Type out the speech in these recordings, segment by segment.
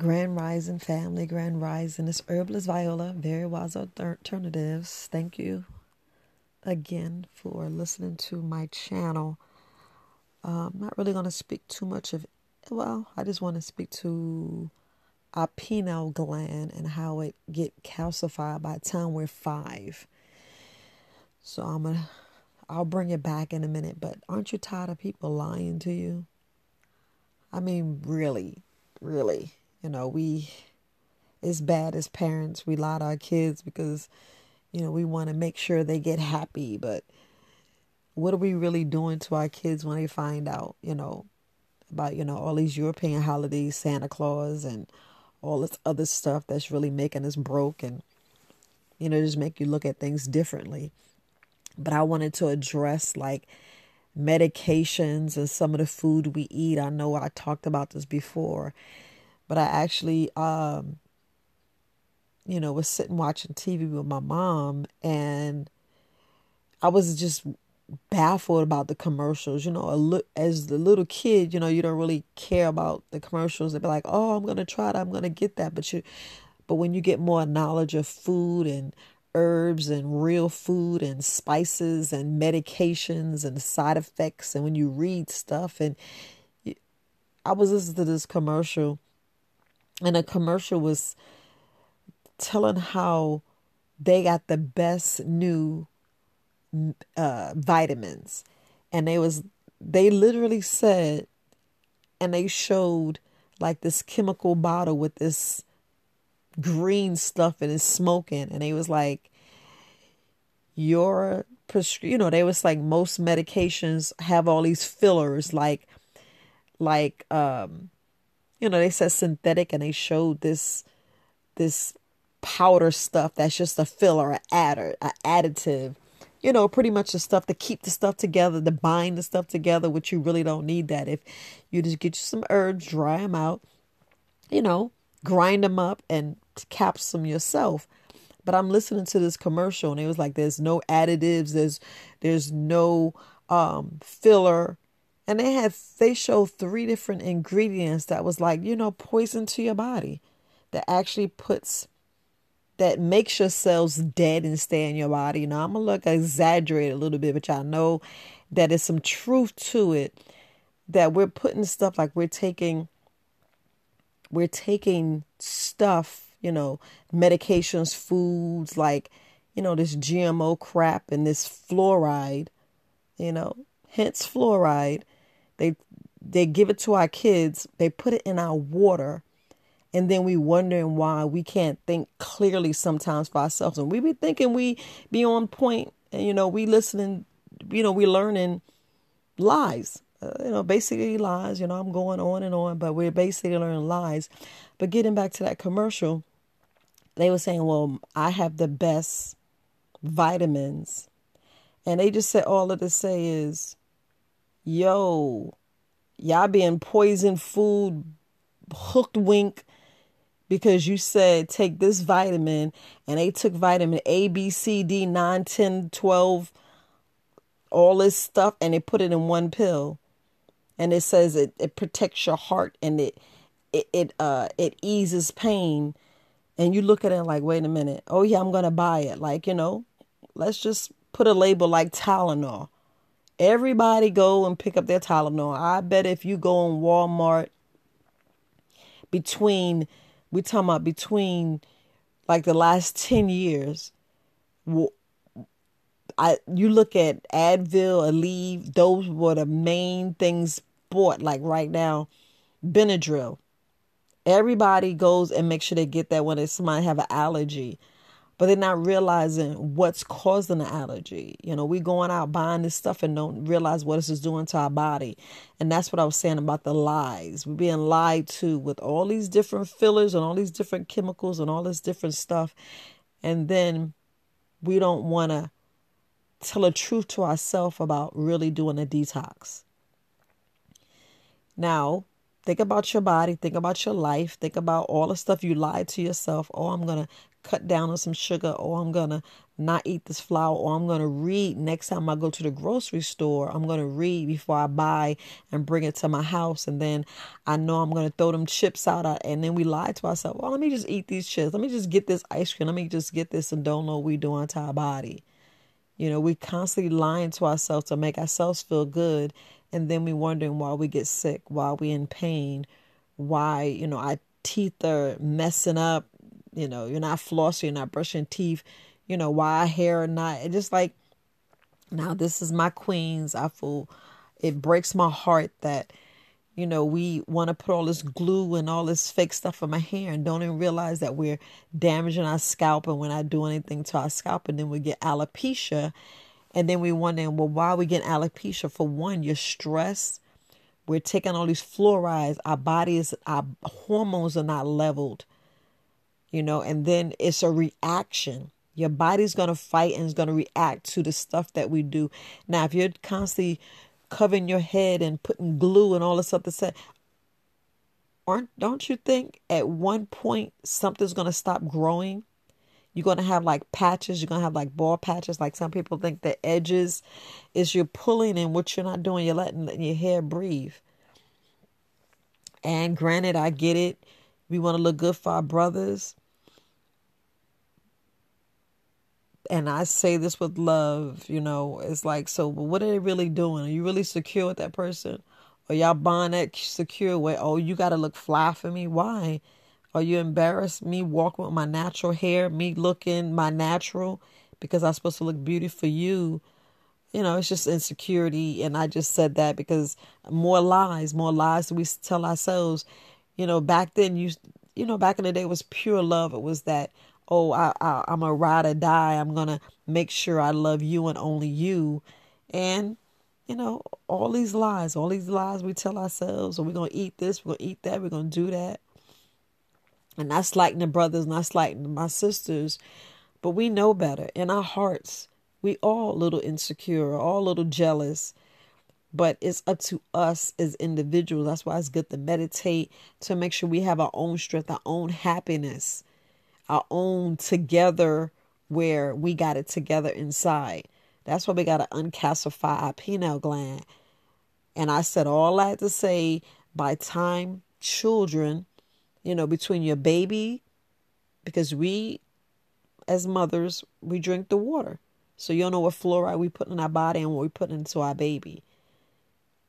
Grand Rising family, Grand Rising. It's Herbalist Viola, Very Wise Alternatives. Thank you again for listening to my channel. Uh, I'm not really going to speak too much of, well, I just want to speak to our pineal gland and how it get calcified by the time we're five. So I'm gonna, I'll bring it back in a minute. But aren't you tired of people lying to you? I mean, really, really you know, we, it's bad as parents. We lie to our kids because, you know, we want to make sure they get happy. But what are we really doing to our kids when they find out, you know, about, you know, all these European holidays, Santa Claus, and all this other stuff that's really making us broke and, you know, just make you look at things differently. But I wanted to address like medications and some of the food we eat. I know I talked about this before but I actually, um, you know, was sitting watching TV with my mom, and I was just baffled about the commercials. You know, as the little kid, you know, you don't really care about the commercials. They'd be like, "Oh, I'm gonna try that. I'm gonna get that," but you, but when you get more knowledge of food and herbs and real food and spices and medications and side effects, and when you read stuff, and I was listening to this commercial and a commercial was telling how they got the best new uh, vitamins. And they was they literally said and they showed like this chemical bottle with this green stuff and it's smoking. And they was like your prescri- you know they was like most medications have all these fillers like like um you know, they said synthetic and they showed this this powder stuff that's just a filler, an adder, an additive. You know, pretty much the stuff to keep the stuff together, to bind the stuff together, which you really don't need that. If you just get you some herbs, dry them out, you know, grind them up and capsule them yourself. But I'm listening to this commercial and it was like, there's no additives, there's there's no um, filler, and they had they showed three different ingredients that was like you know poison to your body that actually puts that makes your cells dead and stay in your body. Now i'm gonna look exaggerate a little bit but y'all know that there's some truth to it that we're putting stuff like we're taking we're taking stuff you know medications foods like you know this gmo crap and this fluoride you know hence fluoride they they give it to our kids, they put it in our water, and then we wondering why we can't think clearly sometimes for ourselves. And we be thinking we be on point, and you know, we listening, you know, we learning lies. Uh, you know, basically lies. You know, I'm going on and on, but we're basically learning lies. But getting back to that commercial, they were saying, "Well, I have the best vitamins," and they just said all of to say is, yo, y'all being poisoned food, hooked wink, because you said take this vitamin and they took vitamin A, B, C, D, 9, 10, 12, all this stuff, and they put it in one pill. And it says it, it protects your heart and it it it uh it eases pain. And you look at it like, wait a minute, oh yeah, I'm gonna buy it. Like, you know, let's just put a label like Tylenol. Everybody go and pick up their Tylenol. I bet if you go on Walmart between we talking about between like the last 10 years I you look at Advil, Aleve, those were the main things bought like right now. Benadryl. Everybody goes and make sure they get that when they somebody have an allergy but they're not realizing what's causing the allergy. You know, we're going out buying this stuff and don't realize what this is doing to our body. And that's what I was saying about the lies. We're being lied to with all these different fillers and all these different chemicals and all this different stuff. And then we don't want to tell the truth to ourselves about really doing a detox. Now, Think about your body, think about your life, think about all the stuff you lied to yourself. Oh, I'm going to cut down on some sugar or I'm going to not eat this flour or I'm going to read next time I go to the grocery store. I'm going to read before I buy and bring it to my house. And then I know I'm going to throw them chips out. Uh, and then we lie to ourselves, well, let me just eat these chips. Let me just get this ice cream. Let me just get this and don't know what we're doing to our body. You know, we constantly lying to ourselves to make ourselves feel good. And then we wondering why we get sick, why we in pain, why, you know, our teeth are messing up, you know, you're not flossing, you're not brushing teeth, you know, why hair or not. It just like now this is my queens. I feel it breaks my heart that, you know, we want to put all this glue and all this fake stuff in my hair and don't even realize that we're damaging our scalp and we're not doing anything to our scalp and then we get alopecia and then we wondering, well, why are we getting alopecia? For one, you're stressed we're taking all these fluorides. Our bodies, our hormones are not leveled, you know, and then it's a reaction. Your body's going to fight and it's going to react to the stuff that we do. Now, if you're constantly covering your head and putting glue and all this other stuff, aren't don't you think at one point something's going to stop growing? You're going to have like patches. You're going to have like ball patches. Like some people think the edges is you're pulling and what you're not doing. You're letting, letting your hair breathe. And granted, I get it. We want to look good for our brothers. And I say this with love, you know, it's like, so what are they really doing? Are you really secure with that person? Or y'all bond that secure way? Oh, you got to look fly for me? Why? Are you embarrassed me walking with my natural hair, me looking my natural because I'm supposed to look beautiful for you? You know, it's just insecurity. And I just said that because more lies, more lies we tell ourselves. You know, back then, you, you know, back in the day, it was pure love. It was that, oh, I, I, I'm a ride or die. I'm going to make sure I love you and only you. And, you know, all these lies, all these lies we tell ourselves, oh, or we're going to eat this, we're going to eat that, we're going to do that. And not slighting the brothers, not slighting my sisters, but we know better. In our hearts, we all a little insecure, all a little jealous. But it's up to us as individuals. That's why it's good to meditate to make sure we have our own strength, our own happiness, our own together where we got it together inside. That's why we got to uncalcify our pineal gland. And I said all that to say by time children you know, between your baby, because we, as mothers, we drink the water. So you don't know what fluoride we put in our body and what we put into our baby.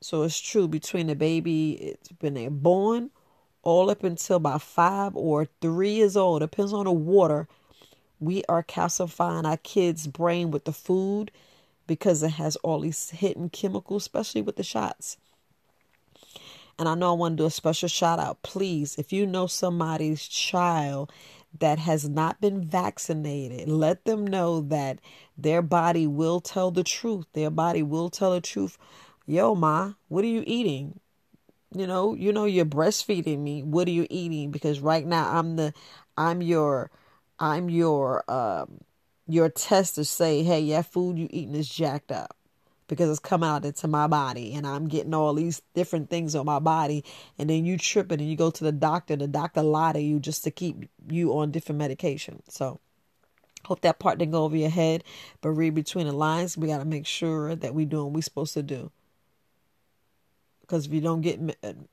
So it's true between the baby, it's been born all up until about five or three years old, depends on the water. We are calcifying our kids' brain with the food because it has all these hidden chemicals, especially with the shots. And I know I want to do a special shout out. Please, if you know somebody's child that has not been vaccinated, let them know that their body will tell the truth. Their body will tell the truth. Yo, ma, what are you eating? You know, you know you're breastfeeding me. What are you eating? Because right now I'm the I'm your I'm your um your test to say, hey, yeah, food you eating is jacked up because it's coming out into my body and I'm getting all these different things on my body. And then you tripping and you go to the doctor, the doctor lie to you just to keep you on different medication. So hope that part didn't go over your head, but read between the lines. We got to make sure that we're doing what we're supposed to do. Because if you don't get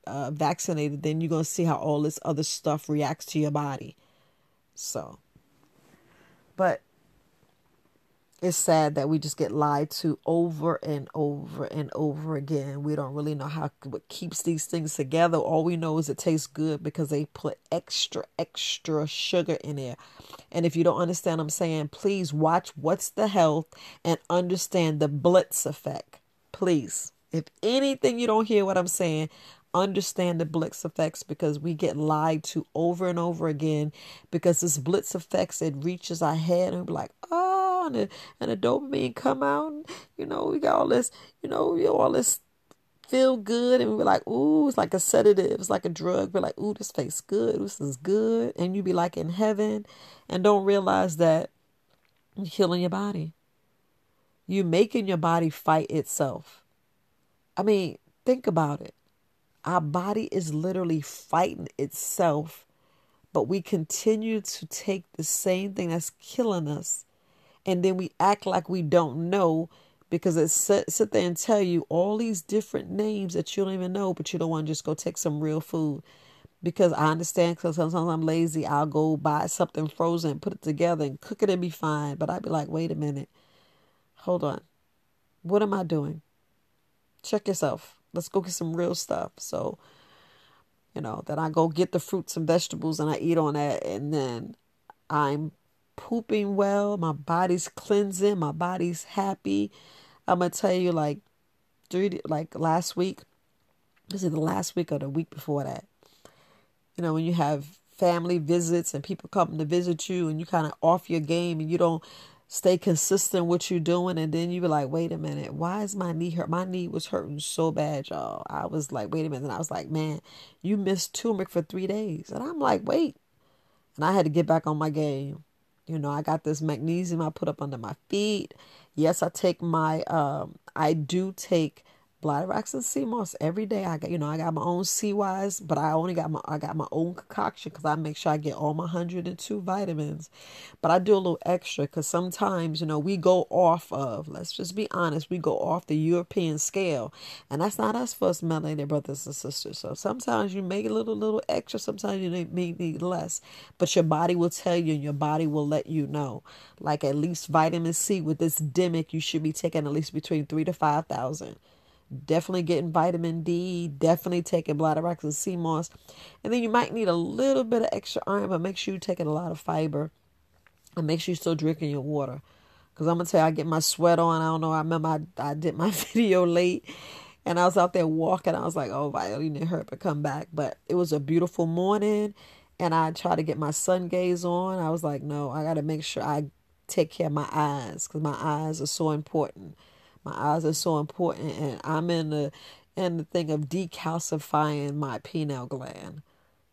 uh, vaccinated, then you're going to see how all this other stuff reacts to your body. So, but it's sad that we just get lied to over and over and over again. We don't really know how what keeps these things together. All we know is it tastes good because they put extra extra sugar in there. And if you don't understand I'm saying, please watch What's the Health and understand the bliss effect. Please. If anything you don't hear what I'm saying, understand the bliss effects because we get lied to over and over again because this bliss effects it reaches our head and we're like, oh and the, and the dopamine come out. And, you know, we got all this, you know, we all this feel good and we're like, ooh, it's like a sedative, it's like a drug. We're like, ooh, this tastes good, this is good. And you be like in heaven and don't realize that you're healing your body. You're making your body fight itself. I mean, think about it. Our body is literally fighting itself but we continue to take the same thing that's killing us and then we act like we don't know because it sit, sit there and tell you all these different names that you don't even know, but you don't want to just go take some real food. Because I understand because sometimes I'm lazy. I'll go buy something frozen, put it together, and cook it and be fine. But I'd be like, wait a minute. Hold on. What am I doing? Check yourself. Let's go get some real stuff. So, you know, then I go get the fruits and vegetables and I eat on that. And then I'm pooping well. My body's cleansing. My body's happy. I'm gonna tell you, like three, like last week. This is the last week or the week before that. You know, when you have family visits and people come to visit you, and you kind of off your game, and you don't stay consistent what you're doing, and then you be like, wait a minute, why is my knee hurt? My knee was hurting so bad, y'all. I was like, wait a minute, and I was like, man, you missed turmeric for three days, and I'm like, wait, and I had to get back on my game. You know, I got this magnesium I put up under my feet. Yes, I take my um I do take Bladderwracks and sea moss every day. I got you know I got my own sea wise, but I only got my I got my own concoction because I make sure I get all my hundred and two vitamins. But I do a little extra because sometimes you know we go off of let's just be honest we go off the European scale, and that's not us for us melanated brothers and sisters. So sometimes you make a little little extra, sometimes you may need less, but your body will tell you and your body will let you know. Like at least vitamin C with this dimic, you should be taking at least between three to five thousand definitely getting vitamin D, definitely taking bladderwracks and sea moss. And then you might need a little bit of extra iron, but make sure you're taking a lot of fiber and make sure you're still drinking your water. Because I'm going to tell you, I get my sweat on. I don't know. I remember I, I did my video late and I was out there walking. I was like, oh, you need her to come back. But it was a beautiful morning and I tried to get my sun gaze on. I was like, no, I got to make sure I take care of my eyes because my eyes are so important. My eyes are so important, and I'm in the in the thing of decalcifying my pineal gland.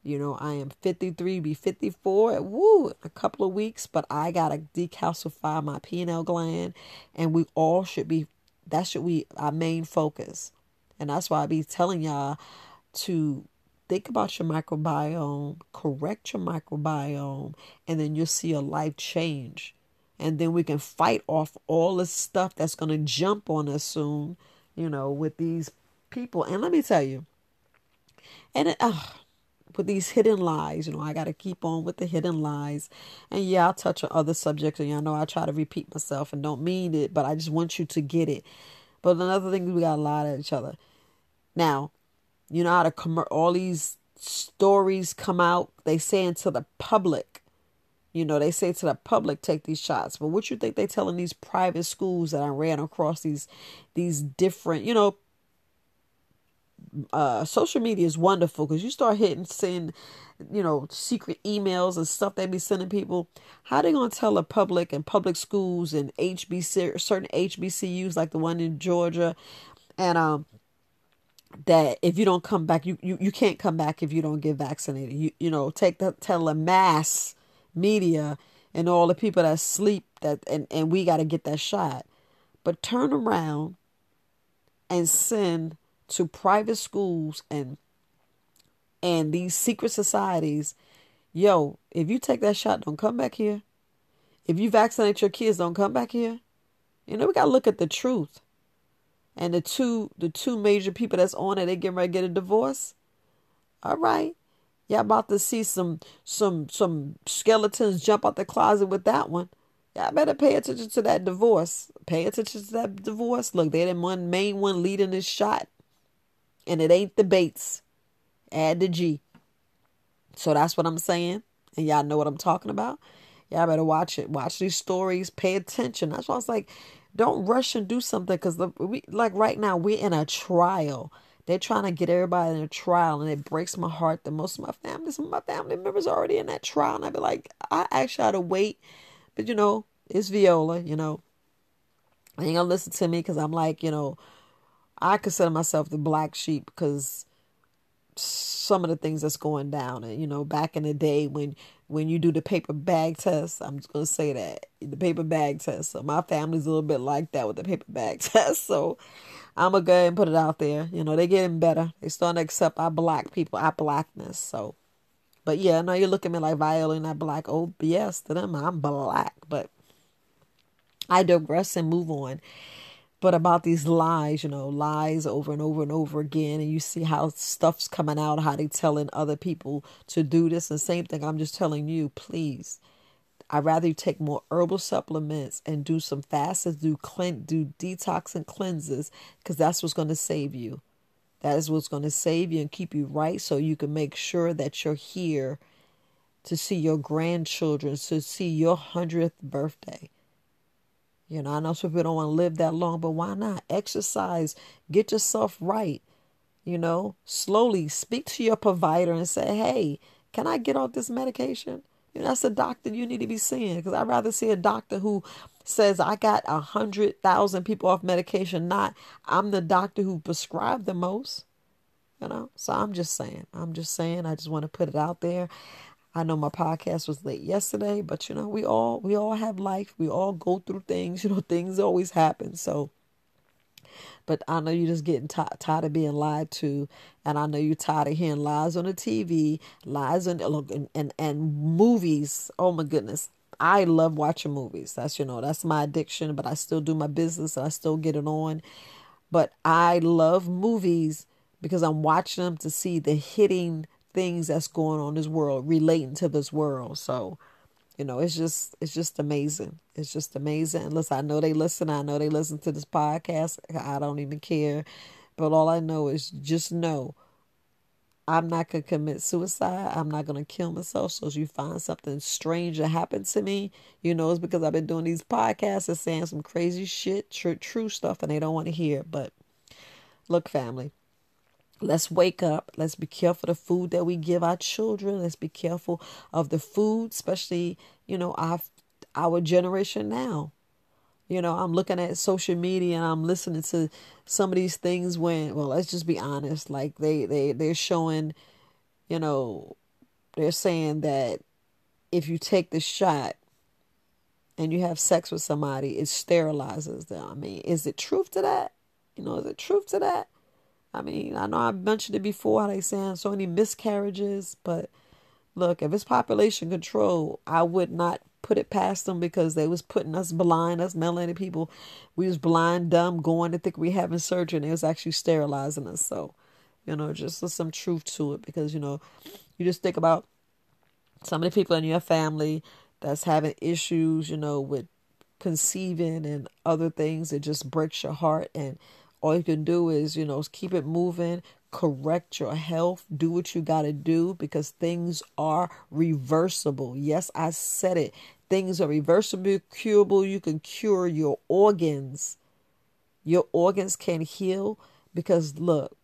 You know, I am 53, be 54, woo, a couple of weeks, but I gotta decalcify my pineal gland, and we all should be. That should be our main focus, and that's why I be telling y'all to think about your microbiome, correct your microbiome, and then you'll see a life change and then we can fight off all the stuff that's going to jump on us soon, you know, with these people. And let me tell you, and it, uh, with these hidden lies, you know, I got to keep on with the hidden lies. And yeah, I'll touch on other subjects, and y'all know I try to repeat myself and don't mean it, but I just want you to get it. But another thing, we got to lie to each other. Now, you know how to come, all these stories come out, they say into the public you know, they say to the public, take these shots. But what you think they telling these private schools that I ran across these these different, you know, uh, social media is wonderful because you start hitting send, you know, secret emails and stuff they be sending people. How they gonna tell the public and public schools and HBC certain HBCUs like the one in Georgia, and um, that if you don't come back, you, you, you can't come back if you don't get vaccinated. You you know, take the tell a mass media and all the people that sleep that and, and we got to get that shot. But turn around and send to private schools and and these secret societies, yo, if you take that shot, don't come back here. If you vaccinate your kids, don't come back here. You know, we gotta look at the truth. And the two the two major people that's on it, they getting ready to get a divorce. All right. Y'all about to see some some some skeletons jump out the closet with that one. Y'all better pay attention to that divorce. Pay attention to that divorce. Look, they're the one main one leading this shot. And it ain't the Bates. Add the G. So that's what I'm saying. And y'all know what I'm talking about. Y'all better watch it. Watch these stories. Pay attention. That's why I was like, don't rush and do something because like right now we're in a trial. They're trying to get everybody in a trial, and it breaks my heart that most of my family, some of my family members are already in that trial. And I'd be like, I actually had to wait, but you know, it's Viola, you know. I ain't gonna listen to me because I'm like, you know, I consider myself the black sheep because some of the things that's going down. And you know, back in the day when when you do the paper bag test, I'm just gonna say that the paper bag test. So my family's a little bit like that with the paper bag test. So I'm gonna go ahead and put it out there. You know, they're getting better. They're starting to accept our black people, our blackness. So, But yeah, now you're looking at me like Viola and not black. Oh, yes, to them, I'm black. But I digress and move on. But about these lies, you know, lies over and over and over again, and you see how stuff's coming out, how they telling other people to do this. And same thing, I'm just telling you, please. I'd rather you take more herbal supplements and do some fasts, do clean, do detox and cleanses, because that's what's going to save you. That is what's going to save you and keep you right, so you can make sure that you're here to see your grandchildren, to see your hundredth birthday. You know, I know some people don't want to live that long, but why not? Exercise, get yourself right. You know, slowly speak to your provider and say, hey, can I get off this medication? You know, that's a doctor you need to be seeing because I'd rather see a doctor who says, I got a hundred thousand people off medication, not I'm the doctor who prescribed the most. You know, so I'm just saying, I'm just saying, I just want to put it out there. I know my podcast was late yesterday, but you know, we all we all have life. We all go through things. You know, things always happen. So, but I know you're just getting t- tired of being lied to, and I know you're tired of hearing lies on the TV, lies on and, and and movies. Oh my goodness, I love watching movies. That's you know that's my addiction. But I still do my business, and I still get it on. But I love movies because I'm watching them to see the hitting things that's going on in this world relating to this world. So, you know, it's just it's just amazing. It's just amazing. And listen, I know they listen. I know they listen to this podcast. I don't even care. But all I know is just know I'm not gonna commit suicide. I'm not gonna kill myself. So if you find something strange that happened to me, you know it's because I've been doing these podcasts and saying some crazy shit, true, true stuff, and they don't want to hear. But look, family, Let's wake up. Let's be careful of the food that we give our children. Let's be careful of the food, especially, you know, our our generation now. You know, I'm looking at social media and I'm listening to some of these things when well, let's just be honest, like they they they're showing, you know, they're saying that if you take the shot and you have sex with somebody, it sterilizes them. I mean, is it truth to that? You know, is it truth to that? I mean, I know I've mentioned it before they saying so many miscarriages, but look, if it's population control, I would not put it past them because they was putting us blind, us melanated people. We was blind, dumb, going to think we having surgery, and it was actually sterilizing us. So, you know, just some truth to it because you know, you just think about some of the people in your family that's having issues, you know, with conceiving and other things. It just breaks your heart and all you can do is, you know, keep it moving, correct your health, do what you got to do because things are reversible. Yes, I said it. Things are reversible, curable. You can cure your organs. Your organs can heal because look,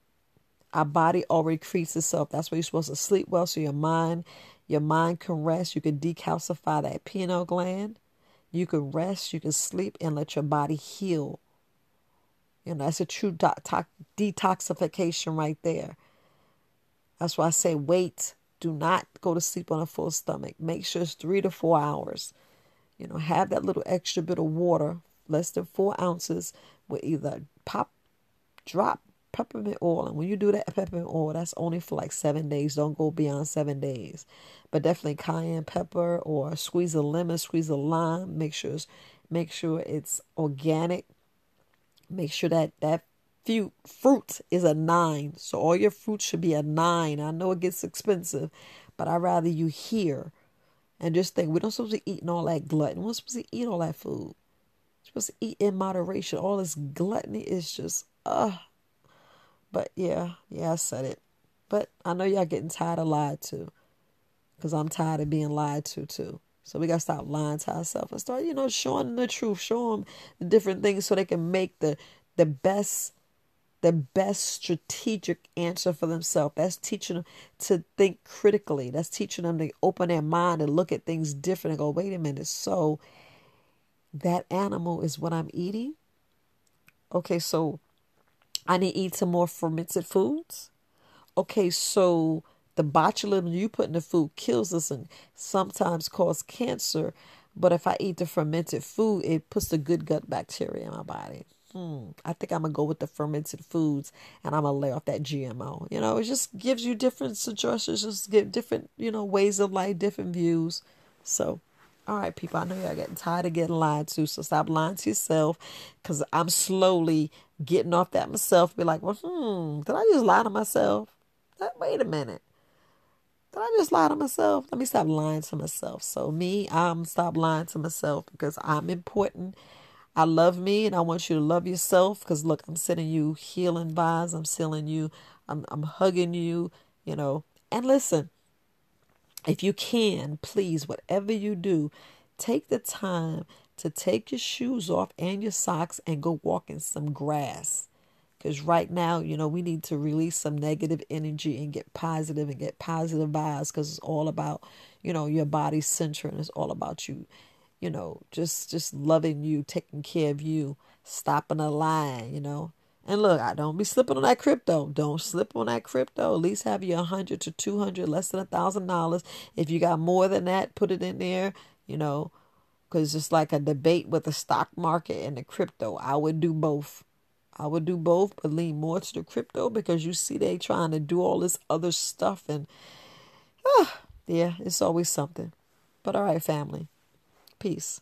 our body already creates itself. That's why you're supposed to sleep well so your mind your mind can rest. You can decalcify that pineal gland. You can rest, you can sleep and let your body heal. You know, that's a true detoxification right there. That's why I say wait. Do not go to sleep on a full stomach. Make sure it's three to four hours. You know, have that little extra bit of water, less than four ounces, with either pop, drop peppermint oil. And when you do that peppermint oil, that's only for like seven days. Don't go beyond seven days. But definitely cayenne pepper or squeeze a lemon, squeeze a lime. Make sure it's, make sure it's organic Make sure that that fruit fruit is a nine. So all your fruit should be a nine. I know it gets expensive, but I'd rather you hear and just think we're not supposed to eat all that glutton. We're supposed to eat all that food. We're supposed to eat in moderation. All this gluttony is just uh but yeah, yeah, I said it. But I know y'all getting tired of lied to. Because I'm tired of being lied to too. So we got to stop lying to ourselves and start, you know, showing them the truth, show them the different things so they can make the the best the best strategic answer for themselves. That's teaching them to think critically. That's teaching them to open their mind and look at things different and go, wait a minute. So that animal is what I'm eating. Okay, so I need to eat some more fermented foods. Okay, so the botulism you put in the food kills us and sometimes cause cancer. But if I eat the fermented food, it puts the good gut bacteria in my body. hmm, I think I'm gonna go with the fermented foods and I'm gonna lay off that GMO. You know, it just gives you different suggestions, just give different, you know, ways of life, different views. So, all right, people, I know y'all getting tired of getting lied to, so stop lying to yourself because I'm slowly getting off that myself. Be like, well, hmm, did I just lie to myself? Wait a minute. Did I just lie to myself? Let me stop lying to myself. So, me, I'm stop lying to myself because I'm important I love me and I want you to love yourself because look, I'm sending you healing vibes. I'm sending you, I'm, I'm hugging you, you know. And listen, if you can, please, whatever you do, take the time to take your shoes off and your socks and go walk in some grass. Because right now, you know, we need to release some negative energy and get positive and get positive vibes because it's all about, you know, your body center and it's all about you you know, just just loving you, taking care of you, stopping a line, you know. And look, I don't be slipping on that crypto. Don't slip on that crypto. At least have you a hundred to two hundred, less than a thousand dollars. If you got more than that, put it in there. You know, because it's like a debate with the stock market and the crypto. I would do both. I would do both, but lean more to the crypto because you see they trying to do all this other stuff and ah, yeah, it's always something. But all right, family. Peace.